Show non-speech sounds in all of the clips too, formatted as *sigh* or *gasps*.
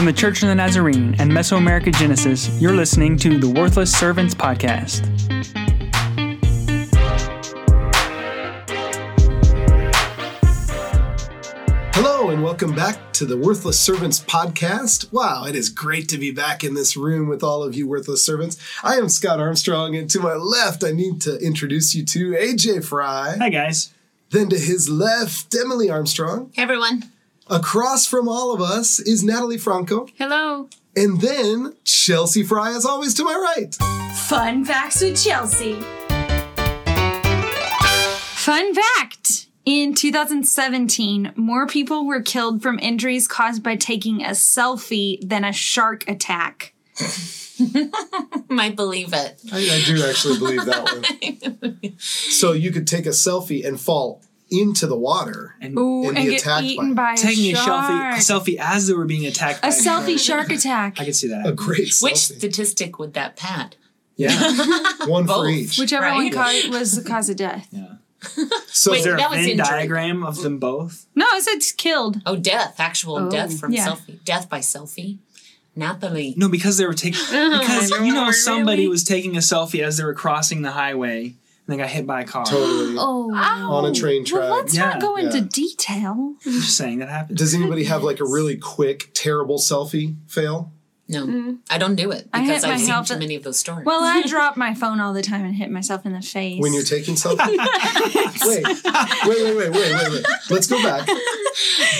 From the Church of the Nazarene and Mesoamerica Genesis, you're listening to the Worthless Servants Podcast. Hello, and welcome back to the Worthless Servants podcast. Wow, it is great to be back in this room with all of you worthless servants. I am Scott Armstrong, and to my left, I need to introduce you to AJ Fry. Hi, guys. Then to his left, Emily Armstrong. Hey everyone. Across from all of us is Natalie Franco. Hello. And then Chelsea Fry, as always, to my right. Fun facts with Chelsea. Fun fact In 2017, more people were killed from injuries caused by taking a selfie than a shark attack. Might believe it. I, I do actually believe that *laughs* one. so you could take a selfie and fall into the water. And Ooh, And and, be get attacked eaten by- by, taking a a shark. selfie, a selfie as they were being attacked. by A selfie shark *laughs* attack. I could see that. A great *laughs* Which selfie. statistic would that pad? yeah. *laughs* one for each. Whichever Right. one ca- was the cause of death. yeah. so Wait, Is there a Venn diagram of them both? No, it said killed. Oh, death. Actual Oh, death from yeah. selfie. Death by selfie. Natalie. No, because they were taking. Because you know somebody really? was taking a selfie as they were crossing the highway and they got hit by a car. totally. *gasps* Oh, On a train track. Well, let's Yeah. not go into Yeah. detail. I'm just saying that happened. Does anybody have like a really quick, terrible selfie fail? No, I don't do it Mm. I because hit I've seen myself too many of those stories. Well, I *laughs* drop my phone all the time and hit myself in the face. When you're taking selfies? *laughs* wait, wait, wait, wait, wait, wait, wait. Let's go back.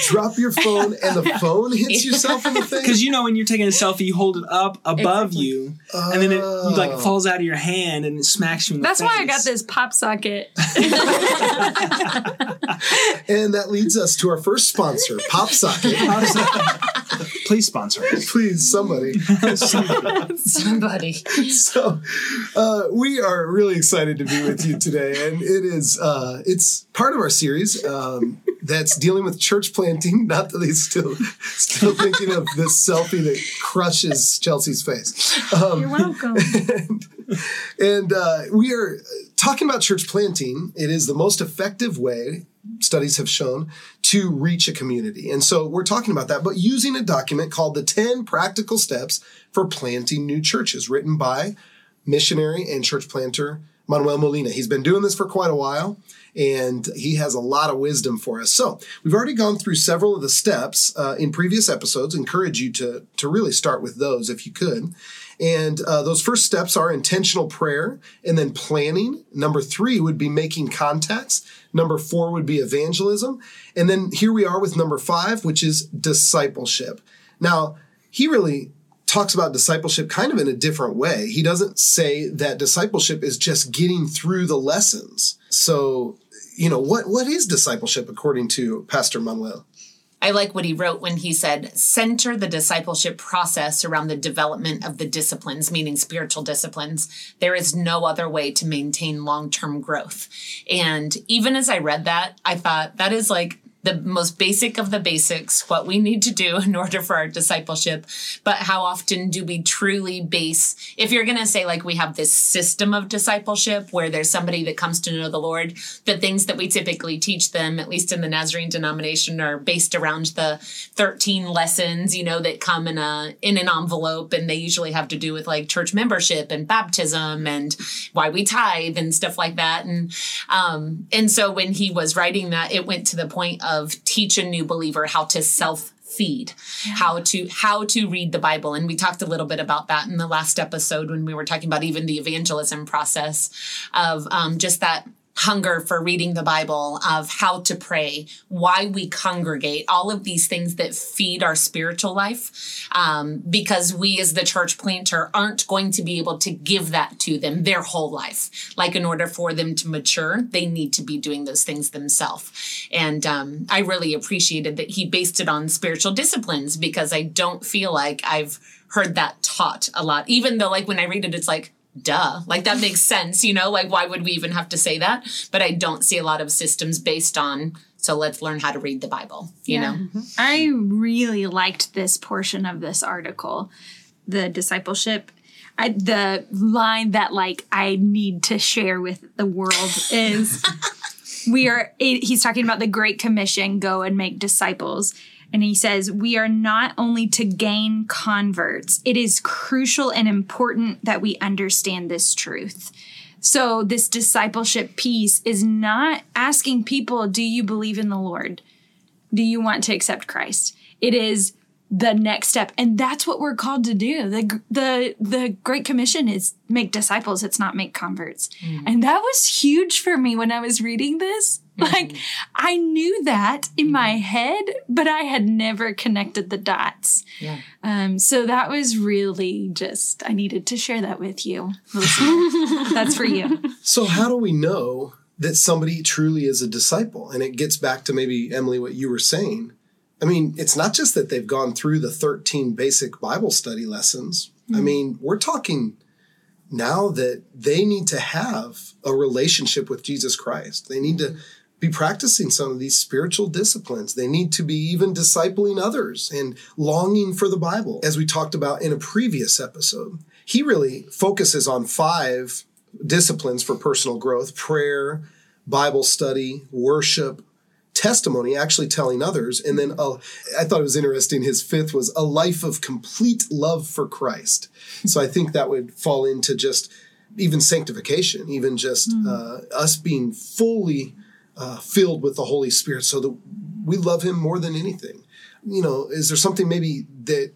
Drop your phone and the *laughs* phone hits yourself in the face? Because you know when you're taking a selfie, you hold it up above Exactly. you, and then it like Oh. falls out of your hand and it smacks you in the face. That's face. why I got this pop socket. And that leads us to our first sponsor, Pop Socket. Please sponsor us. *laughs* Please, somebody. *laughs* Somebody. so uh, we are really excited to be with you today and it is uh, it's part of our series um, that's dealing with church planting not that he's still still thinking of this selfie that crushes chelsea's face um, You're welcome. *laughs* and, and uh, we are talking about church planting. It is the most effective way, studies have shown, to reach a community. And so we're talking about that, but using a document called The 10 Practical Steps for Planting New Churches, written by missionary and church planter Manuel Molina. He's been doing this for quite a while. And he has a lot of wisdom for us. So we've already gone through several of the steps uh, in previous episodes. Encourage you to to really start with those if you could. And uh, those first steps are intentional prayer and then planning. Number three would be making contacts. Number four would be evangelism. And then here we are with number five, which is discipleship. Now, he really talks about discipleship kind of in a different way. He doesn't say that discipleship is just getting through the lessons. So, you know, what, what is discipleship according to Pastor Manuel? I like what he wrote when he said, center the discipleship process around the development of the disciplines, meaning spiritual disciplines. There is no other way to maintain long term growth. And even as I read that, I thought that is like the most basic of the basics, what we need to do *laughs* in order for our discipleship. But how often do we truly base, if you're going to say like we have this system of discipleship where there's somebody that comes to know the Lord, the things that we typically teach them, at least in the Nazarene denomination, are based around the 13 lessons, you know, that come in a, in an envelope. And they usually have to do with like church membership and baptism and why we tithe and stuff like that. And, um, and so when he was writing that, it went to the point of teach a new believer how to self feed how to how to read the bible. And we talked a little bit about that in the last episode when we were talking about even the evangelism process of um, just that hunger for reading the bible of how to pray why we congregate all of these things that feed our spiritual life um, because we as the church planter aren't going to be able to give that to them their whole life. Like in order for them to mature they need to be doing those things themselves. And um, i really appreciated that he based it on spiritual disciplines because i don't feel like i've heard that taught a lot. Even though like when i read it it's like duh. Like that makes sense you know? Like why would we even have to say that? But i don't see a lot of systems based on so let's learn how to read the bible you know? Mm-hmm. I really liked this portion of this article, the discipleship. I, the line that like I need to share with the world *laughs* is we are he's talking about the great commission go and make disciples And he says, We are not only to gain converts, it is crucial and important that we understand this truth. So, this discipleship piece is not asking people, Do you believe in the Lord? Do you want to accept Christ? It is the next step and that's what we're called to do the the the great commission is make disciples it's not make converts mm. and that was huge for me when i was reading this. *laughs* like i knew that in my head but i had never connected the dots yeah. um so that was really just i needed to share that with you *laughs* that's for you so how do we know that somebody truly is a disciple and it gets back to maybe emily what you were saying I mean, it's not just that they've gone through the 13 basic Bible study lessons. Mm-hmm. I mean, we're talking now that they need to have a relationship with Jesus Christ. They need to be practicing some of these spiritual disciplines. They need to be even discipling others and longing for the Bible. As we talked about in a previous episode, he really focuses on five disciplines for personal growth prayer, Bible study, worship, testimony, actually telling others. And then uh, I thought it was interesting. His fifth was a life of complete love for Christ. So I think that would fall into just even sanctification, even just mm. uh, us being fully uh, filled with the Holy Spirit so that we love Him more than anything. You know, is there something maybe that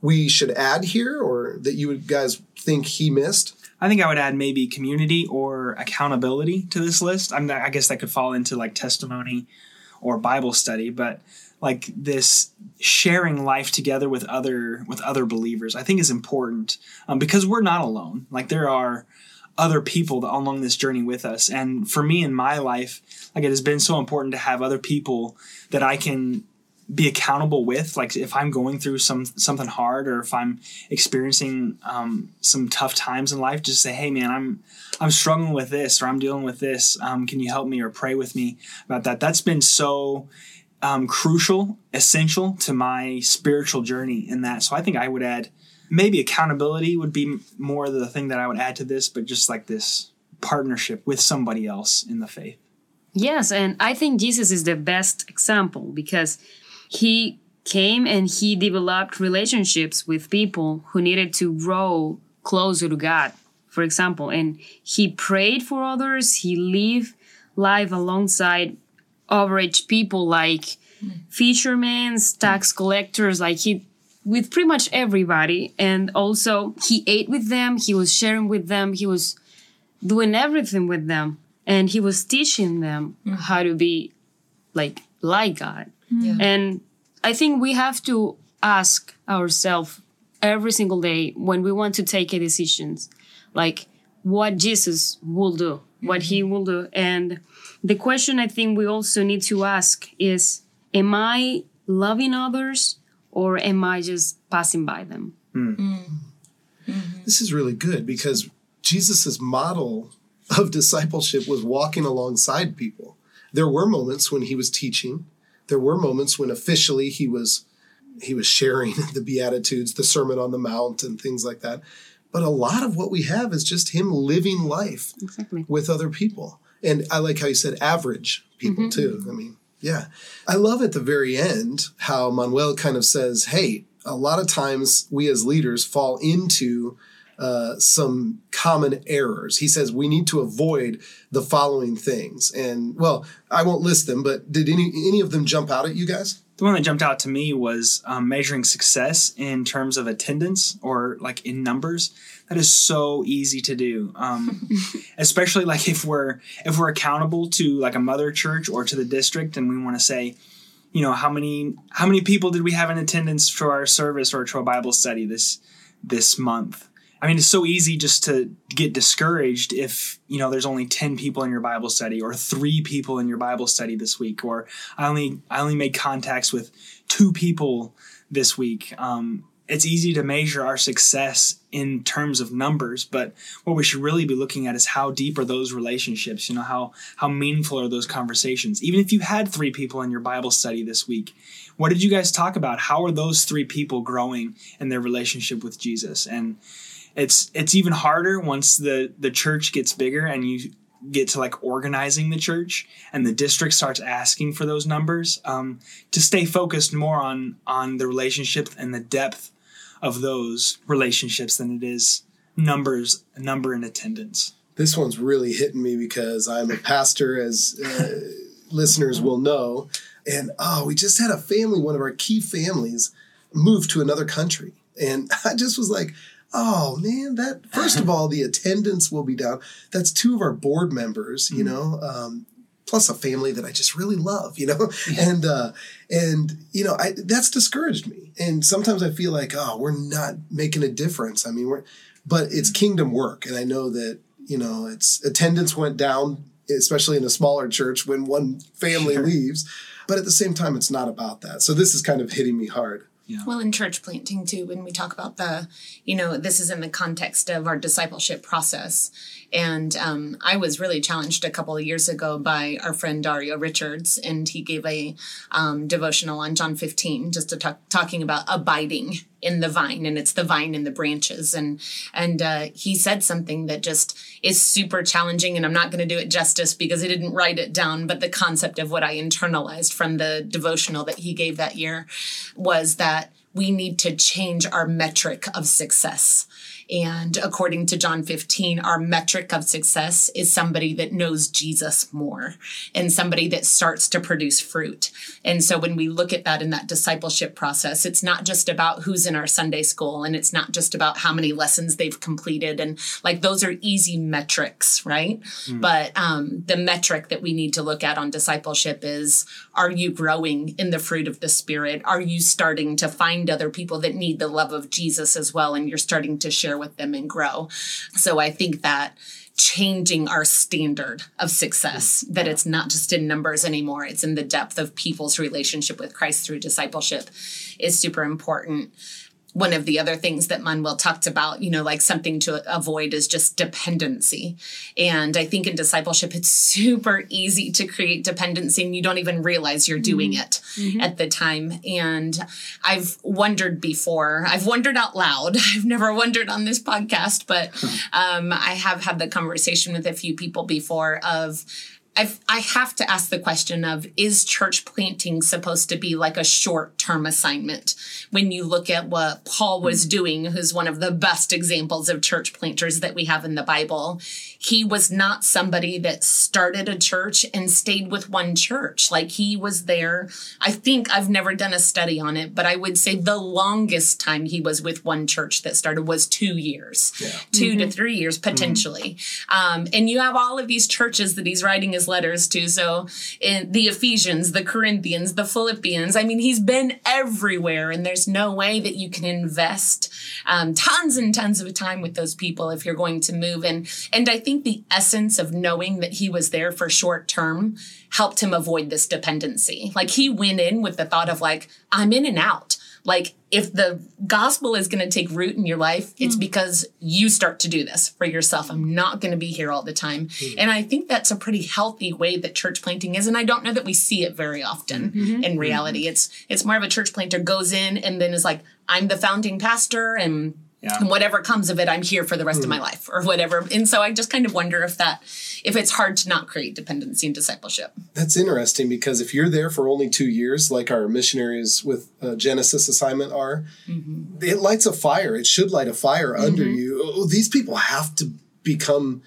we should add here or that you guys think he missed? I think I would add maybe community or accountability to this list. I'm, I guess that could fall into like testimony or Bible study, but like this sharing life together with other with other believers, I think is important um, because we're not alone. Like there are other people along this journey with us, and for me in my life, like it has been so important to have other people that I can be accountable with. Like if i'm going through some something hard or if i'm experiencing um, some tough times in life just say hey man i'm i'm struggling with this or i'm dealing with this. Um, can you help me or pray with me about that? That's been so um, crucial essential to my spiritual journey in that. So i think i would add maybe accountability would be more the thing that i would add to this but just like this partnership with somebody else in the faith Yes, and I think Jesus is the best example because he came and he developed relationships with people who needed to grow closer to God, for example. And he prayed for others, he lived life alongside average people like fishermen, tax collectors, like he with pretty much everybody. And also he ate with them, he was sharing with them, he was doing everything with them. And he was teaching them mm. how to be like like God. Yeah. And I think we have to ask ourselves every single day when we want to take a decisions, like what Jesus will do, what mm-hmm. he will do. And the question I think we also need to ask is, am I loving others or am I just passing by them? Mm. Mm-hmm. This is really good because Jesus's model of discipleship was walking alongside people. There were moments when he was teaching, there were moments when officially he was he was sharing *laughs* the beatitudes the sermon on the mount and things like that but a lot of what we have is just him living life exactly. with other people and i like how you said average people mm-hmm. too i mean yeah i love at the very end how manuel kind of says hey a lot of times we as leaders fall into uh, some common errors. He says we need to avoid the following things, and well, I won't list them, but did any any of them jump out at you guys? The one that jumped out to me was um, measuring success in terms of attendance or like in numbers. That is so easy to do, um, *laughs* especially like if we're if we're accountable to like a mother church or to the district, and we want to say, you know, how many how many people did we have in attendance for our service or to a Bible study this this month? I mean, it's so easy just to get discouraged if, you know, there's only 10 people in your Bible study or 3 people in your Bible study this week or I only I only made contacts with 2 people this week. Um, it's easy to measure our success in terms of numbers, but what we should really be looking at is how deep are those relationships, you know, how how meaningful are those conversations? Even if you had 3 people in your Bible study this week, what did you guys talk about? How are those 3 people growing in their relationship with Jesus? And it's it's even harder once the the church gets bigger and you get to like organizing the church and the district starts asking for those numbers um, to stay focused more on on the relationship and the depth of those relationships than it is numbers number and attendance. This one's really hitting me because i'm a pastor as uh, listeners will know. And oh we just had a family one of our key families move to another country. And *laughs* i just was like oh man that first of *laughs* all the attendance will be down. That's two of our board members you know um, plus a family that i just really love you know? *laughs* And uh and you know i that's discouraged me. And sometimes i feel like oh we're not making a difference. I mean we're but it's kingdom work. And i know that you know it's attendance went down especially in a smaller church when one family Sure. leaves. But at the same time it's not about that. So this is kind of hitting me hard Well, in church planting too, when we talk about the, you know, this is in the context of our discipleship process. And um, I was really challenged a couple of years ago by our friend Dario Richards, and he gave a um, devotional on John 15, just to talk, talking about abiding in the vine, and it's the vine and the branches. And and uh, he said something that just is super challenging, and I'm not going to do it justice because he didn't write it down, but the concept of what I internalized from the devotional that he gave that year was that we need to change our metric of success. And according to John 15, our metric of success is somebody that knows Jesus more and somebody that starts to produce fruit. And so when we look at that in that discipleship process, it's not just about who's in our Sunday school and it's not just about how many lessons they've completed. And like those are easy metrics, right? But um, the metric that we need to look at on discipleship is are you growing in the fruit of the Spirit? Are you starting to find other people that need the love of Jesus as well? And you're starting to share with them and grow. So I think that changing our standard of success that it's not just in numbers anymore it's in the depth of people's relationship with christ through discipleship is super important one of the other things that Manuel talked about, you know, like something to avoid is just dependency. And I think in discipleship, it's *laughs* super easy to create dependency and you don't even realize you're doing it at the time. And I've wondered before, I've wondered out loud. *laughs* I've never wondered on this podcast, but *laughs* um, I have had the conversation with a few people before of, I've, I have to ask the question of is church planting supposed to be like a short term assignment? When you look at what Paul was hmm. doing, who's one of the best examples of church planters that we have in the Bible, he was not somebody that started a church and stayed with one church. Like he was there. I think I've never done a study on it, but I would say the longest time he was with one church that started was two years, 2 to mm-hmm. three years mm-hmm. potentially. Um, and you have all of these churches that he's writing his letters to. So in the Ephesians, the Corinthians, the Philippians. I mean, he's been everywhere, and there's no way that you can invest um, tons and tons of time with those people if you're going to move. And and I think the essence of knowing that he was there for short term helped him avoid this dependency. Like he went in with the thought of like, I'm in and out. Like if the gospel is going to take root in your life, it's hmm. because you start to do this for yourself. I'm not going to be here all the time. Hmm. And I think that's a pretty healthy way that church planting is. And I don't know that we see it very often mm-hmm. Mm-hmm. in reality. Mm-hmm. It's it's more of a church planter goes in and then is like, I'm the founding pastor and Yeah. and whatever comes of it, I'm here for the rest of my life or whatever. And so I just kind of wonder if that if it's hard to not create dependency and discipleship. That's interesting because if you're there for only two years, like our missionaries with uh, Genesis assignment are, it lights a fire. It should light a fire under you. Oh, these people have to become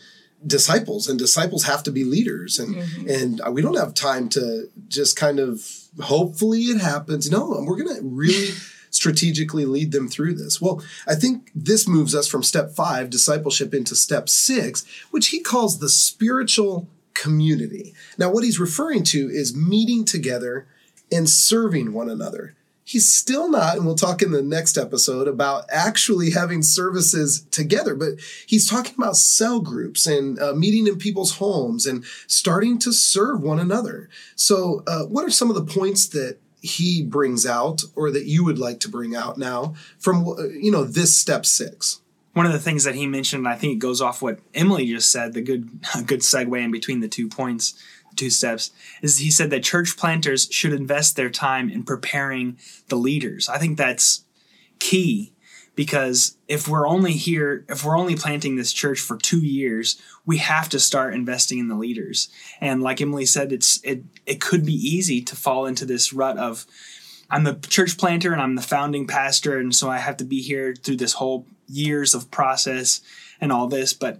disciples, and disciples have to be leaders, and and uh, we don't have time to just kind of hopefully it happens. No, we're gonna really. *laughs* strategically lead them through this. Well, I think this moves us from step five, discipleship, into step six, which he calls the spiritual community. Now, what he's referring to is meeting together and serving one another. He's still not, and we'll talk in the next episode about actually having services together, but he's talking about cell groups and uh, meeting in people's homes and starting to serve one another. So, uh, what are some of the points that he brings out or that you would like to bring out now from uh, you know this step six one of the things that he mentioned, I think it goes off what Emily just said, the good *laughs* good segue in between the two points, two steps, is he said that church planters should invest their time in preparing the leaders. I think that's key because if we're only here if we're only planting this church for 2 years we have to start investing in the leaders. And like Emily said it's it it could be easy to fall into this rut of I'm the church planter and I'm the founding pastor and so I have to be here through this whole years of process and all this. But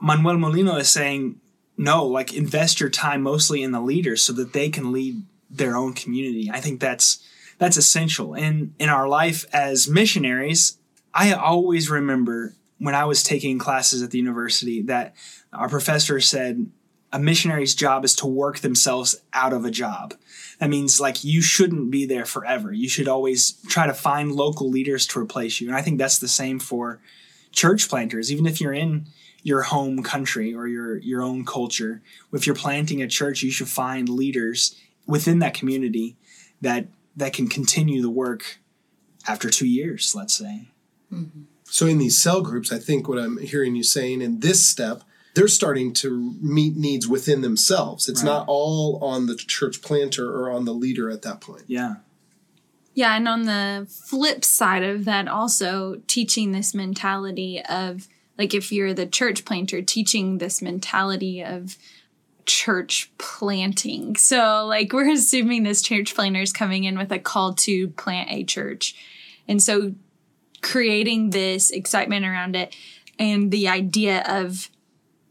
Manuel Molino is saying no like invest your time mostly in the leaders so that they can lead their own community. I think that's that's essential. In in our life as missionaries i always remember when i was taking classes at the university that our professor said a missionary's job is to work themselves out of a job. That means like you shouldn't be there forever. You should always try to find local leaders to replace you. And i think that's the same for church planters. Even if you're in your home country or your your own culture if you're planting a church you should find leaders within that community that that can continue the work after two years, let's say. Mm-hmm. So, in these cell groups, I think what I'm hearing you saying in this step, they're starting to meet needs within themselves. It's right. not all on the church planter or on the leader at that point. Yeah. Yeah, and on the flip side of that, also teaching this mentality of like if you're the church planter, teaching this mentality of church planting. So, like, we're assuming this church planter is coming in with a call to plant a church. And so, creating this excitement around it and the idea of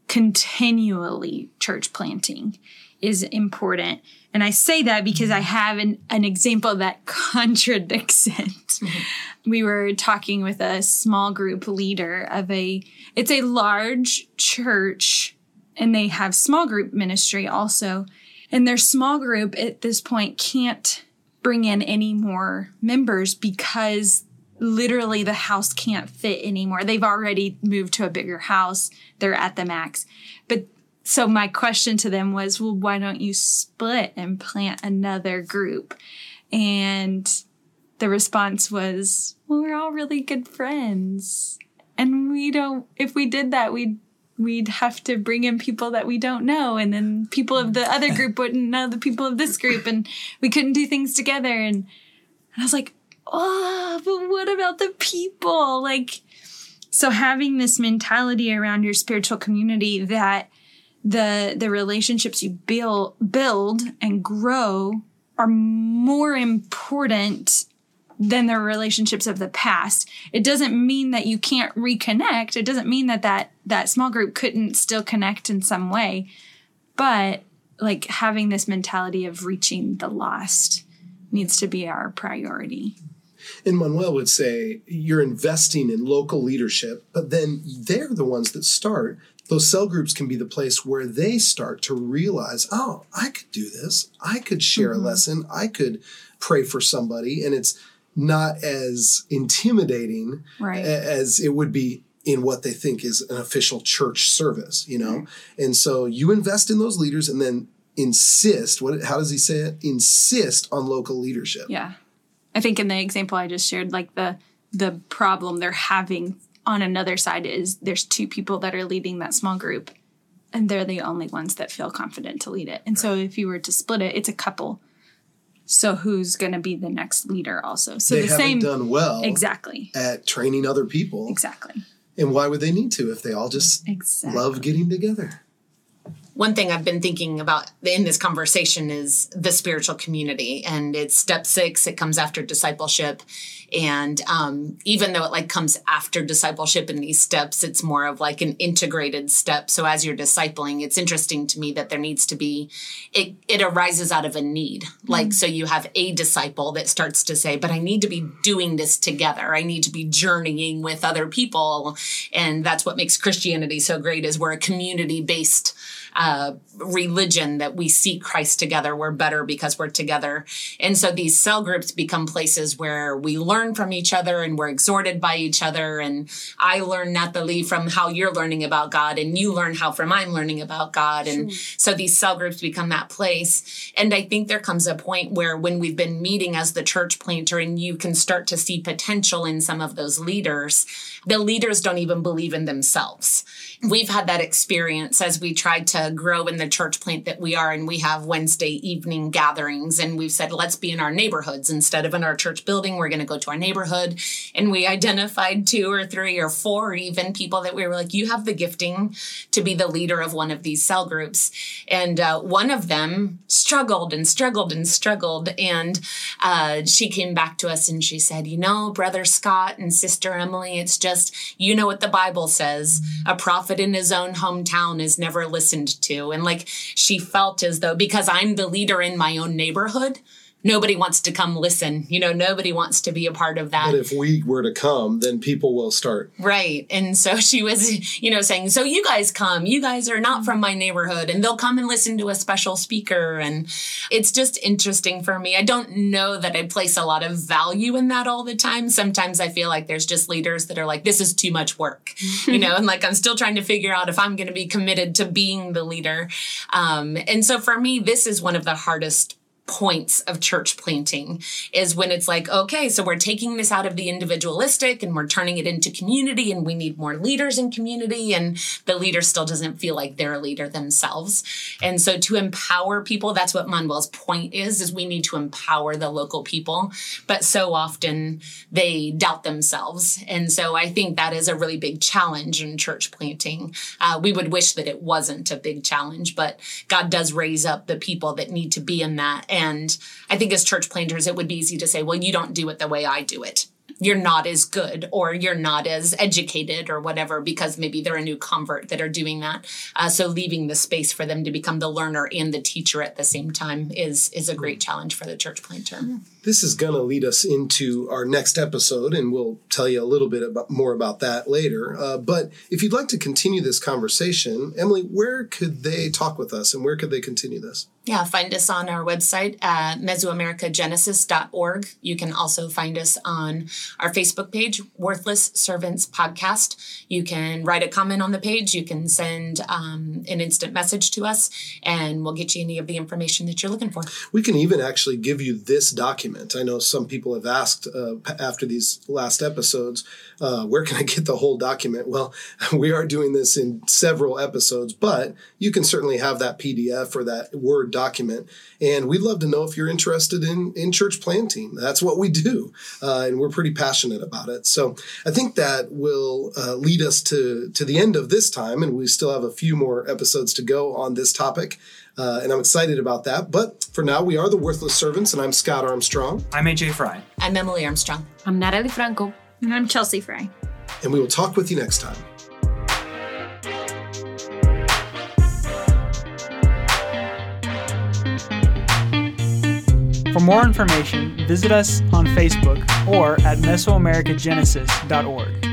continually church planting is important. And I say that because I have an, an example that *laughs* contradicts it. Mm-hmm. *laughs* We were talking with a small group leader of a, it's a large church and they have small group ministry also. And their small group at this point can't bring in any more members because literally the house can't fit anymore. They've already moved to a bigger house. They're at the max. But so my question to them was, well, why don't you split and plant another group? And the response was, well, we're all really good friends. And we don't, if we did that, we'd we'd have to bring in people that we don't know and then people of the other group wouldn't know the people of this group and we couldn't do things together and, and i was like oh but what about the people? Like so having this mentality around your spiritual community that the the relationships you build build and grow are more important than the relationships of the past. It doesn't mean that you can't reconnect. It doesn't mean that that, that small group couldn't still connect in some way. But like having this mentality of reaching the lost needs to be our priority. And Manuel would say you're investing in local leadership, but then they're the ones that start. Those cell groups can be the place where they start to realize, oh, I could do this. I could share mm-hmm. a lesson. I could pray for somebody. And it's not as intimidating right. as it would be in what they think is an official church service, you know? Mm-hmm. And so you invest in those leaders and then insist, what how does he say it? Insist on local leadership. Yeah. I think in the example I just shared, like the the problem they're having on another side is there's two people that are leading that small group and they're the only ones that feel confident to lead it. And right. so if you were to split it, it's a couple so who's going to be the next leader also? So they the haven't same done well exactly at training other people. Exactly. And why would they need to if they all just exactly. love getting together? One thing I've been thinking about in this conversation is the spiritual community, and it's step six. It comes after discipleship, and um, even though it like comes after discipleship in these steps, it's more of like an integrated step. So as you're discipling, it's interesting to me that there needs to be, it, it arises out of a need. Mm-hmm. Like, so you have a disciple that starts to say, but I need to be doing this together. I need to be journeying with other people. And that's what makes Christianity so great is we're a community based uh, religion that we seek Christ together. We're better because we're together. And so these cell groups become places where we learn from each other and we're exhorted by each other. And I learn, Natalie, from how you're learning about God, and you learn how from I'm learning about God. And so these cell groups become that place. And I think there comes a point where when we've been meeting as the church planter and you can start to see potential in some of those leaders, the leaders don't even believe in themselves. We've had that experience as we tried to grow in the church plant that we are, and we have Wednesday evening gatherings, and we've said, let's be in our neighborhoods instead of in our church building. We're going to go to our neighborhood. And we identified two or three or four even people that we were like, you have the gifting to be the leader of one of these cell groups. And uh, one of them struggled and struggled and struggled. And uh, she came back to us and she said, you know, Brother Scott and Sister Emily, it's just, you know what the Bible says a prophet in his own hometown is never listened to. And like she felt as though because I'm the leader in my own neighborhood, nobody wants to come listen. You know, nobody wants to be a part of that. But if we were to come, then people will start. Right. And so *laughs* she was, you know, saying, So you guys come, you guys are not from my neighborhood, and they'll come and listen to a special speaker. And it's just interesting for me. I don't know that I place a lot of value in that all the time. Sometimes I feel like there's just leaders that are like, This is too much work, *laughs* you know, and like I'm still trying to figure out if I'm going to be committed to being the leader. Um, and so for me, this is one of the hardest points of church planting is when it's like, okay, so we're taking this out of the individualistic and we're turning it into community and we need more leaders in community. And the leader still doesn't feel like they're a leader themselves. And so to empower people, that's what Manuel's point is, is we need to empower the local people. But so often they doubt themselves. And so I think that is a really big challenge in church planting. Uh, we would wish that it wasn't a big challenge, but God does raise up the people that need to be in that and I think as church planters, it would be easy to say, well, you don't do it the way I do it. You're not as good or you're not as educated or whatever because maybe they're a new convert that are doing that. Uh, so leaving the space for them to become the learner and the teacher at the same time is is a great challenge for the church planter. This is going to lead us into our next episode, and we'll tell you a little bit about, more about that later. Uh, but if you'd like to continue this conversation, Emily, where could they talk with us and where could they continue this? Yeah, find us on our website at mesoamericagenesis.org. You can also find us on our Facebook page, Worthless Servants Podcast. You can write a comment on the page. You can send um, an instant message to us, and we'll get you any of the information that you're looking for. We can even actually give you this document. I know some people have asked uh, after these last episodes, uh, where can I get the whole document? Well, *laughs* we are doing this in several episodes, but you can certainly have that PDF or that Word document. And we'd love to know if you're interested in, in church planting. That's what we do. Uh, and we're pretty passionate about it. So I think that will uh, lead us to, to the end of this time. And we still have a few more episodes to go on this topic. Uh, and I'm excited about that. But for now, we are the Worthless Servants, and I'm Scott Armstrong. I'm AJ Fry. I'm Emily Armstrong. I'm Natalie Franco. And I'm Chelsea Fry. And we will talk with you next time. For more information, visit us on Facebook or at Mesoamericagenesis.org.